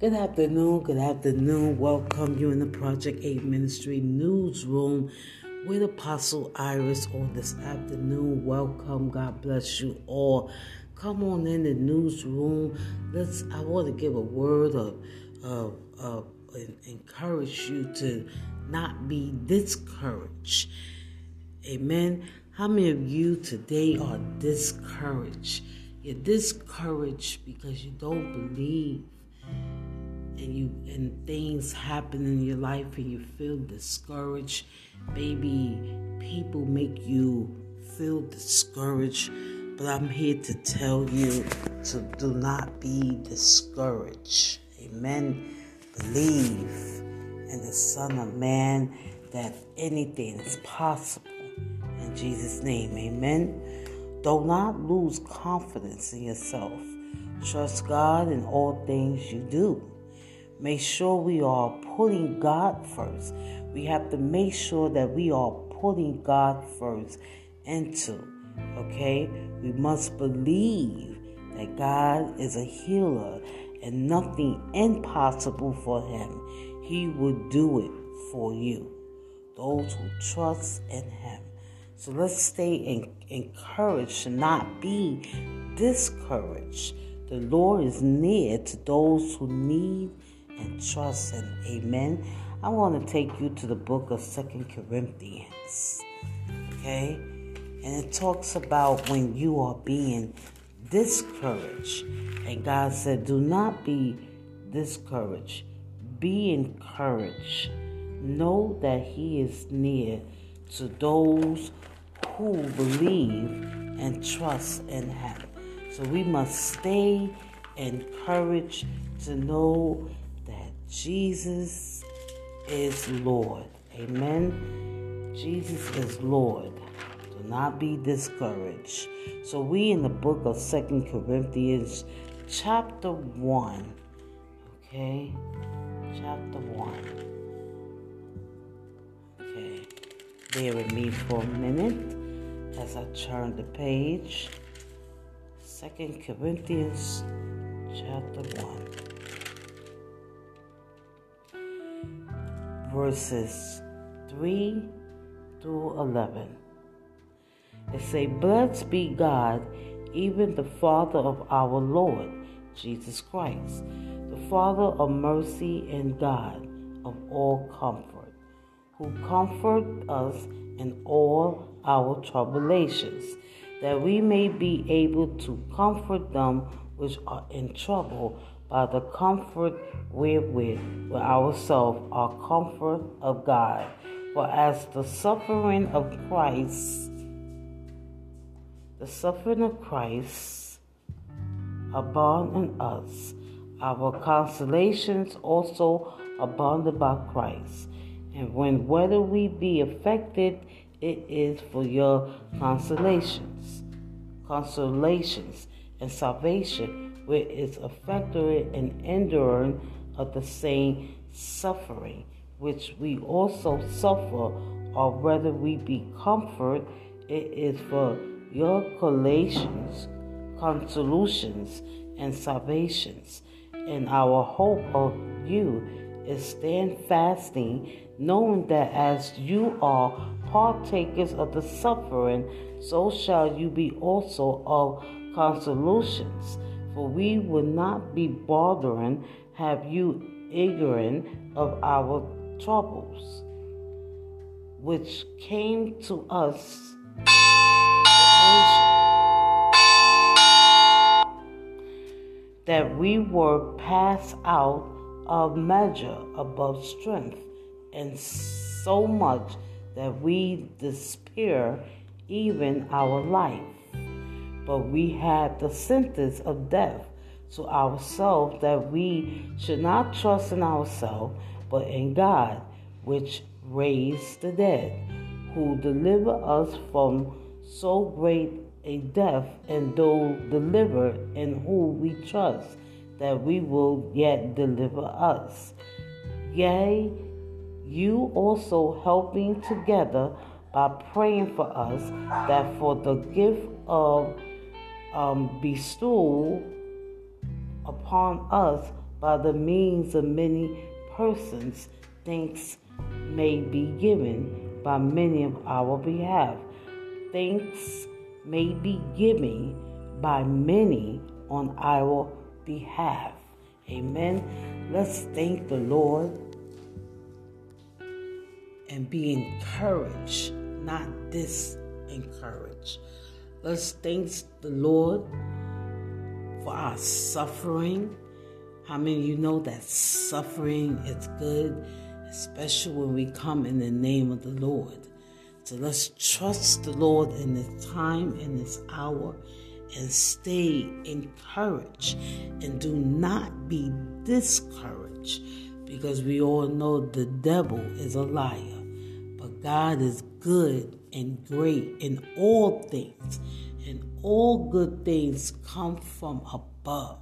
Good afternoon, good afternoon. Welcome you in the Project 8 Ministry newsroom with Apostle Iris on this afternoon. Welcome, God bless you all. Come on in the newsroom. Let's I want to give a word of of, of encourage you to not be discouraged. Amen. How many of you today are discouraged? You're discouraged because you don't believe and you and things happen in your life and you feel discouraged maybe people make you feel discouraged but i'm here to tell you to do not be discouraged. Amen. Believe in the son of man that anything is possible. In jesus name amen. Do not lose confidence in yourself. Trust god in all things you do make sure we are putting God first. We have to make sure that we are putting God first into, okay? We must believe that God is a healer and nothing impossible for him. He will do it for you. Those who trust in him. So let's stay encouraged to not be discouraged. The Lord is near to those who need and trust and amen. I want to take you to the book of Second Corinthians. Okay? And it talks about when you are being discouraged. And God said, Do not be discouraged. Be encouraged. Know that He is near to those who believe and trust and have. So we must stay encouraged to know Jesus is Lord. Amen. Jesus is Lord. Do not be discouraged. So we in the book of Second Corinthians chapter 1. Okay? Chapter 1. Okay. Bear with me for a minute as I turn the page. Second Corinthians chapter 1. Verses 3 through 11. It say, Blessed be God, even the Father of our Lord Jesus Christ, the Father of mercy and God of all comfort, who comfort us in all our tribulations, that we may be able to comfort them which are in trouble by the comfort wherewith we ourselves are comfort of God. For as the suffering of Christ, the suffering of Christ abound in us, our consolations also abounded by Christ. And when whether we be affected, it is for your consolations, consolations and salvation which is effectually an enduring of the same suffering, which we also suffer, or whether we be comforted, it is for your collations, consolations, and salvations. And our hope of you is stand fasting, knowing that as you are partakers of the suffering, so shall you be also of consolations for we would not be bothering have you ignorant of our troubles, which came to us that we were passed out of measure above strength, and so much that we despair even our life but we had the sentence of death to ourselves that we should not trust in ourselves, but in God, which raised the dead, who delivered us from so great a death, and though delivered in whom we trust, that we will yet deliver us. Yea, you also helping together by praying for us that for the gift of um, bestow upon us by the means of many persons, thanks may be given by many of our behalf. Thanks may be given by many on our behalf. Amen. Let's thank the Lord and be encouraged, not disencouraged. Let's thank the Lord for our suffering. How many you know that suffering is good, especially when we come in the name of the Lord? So let's trust the Lord in this time, in this hour, and stay encouraged and do not be discouraged because we all know the devil is a liar. But God is good and great in all things, and all good things come from above.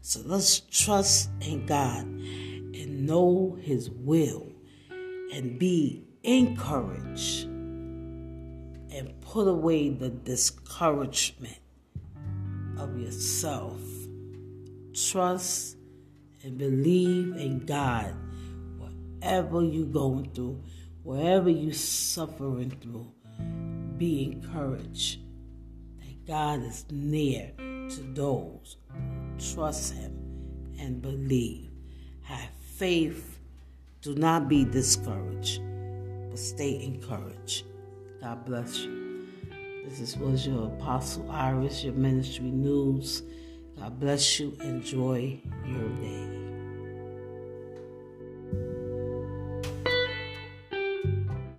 So let's trust in God and know His will and be encouraged and put away the discouragement of yourself. Trust and believe in God. Whatever you're going through, wherever you're suffering through, be encouraged that God is near to those who trust Him and believe. Have faith. Do not be discouraged, but stay encouraged. God bless you. This is, was your Apostle Iris, your ministry news. God bless you. Enjoy your day.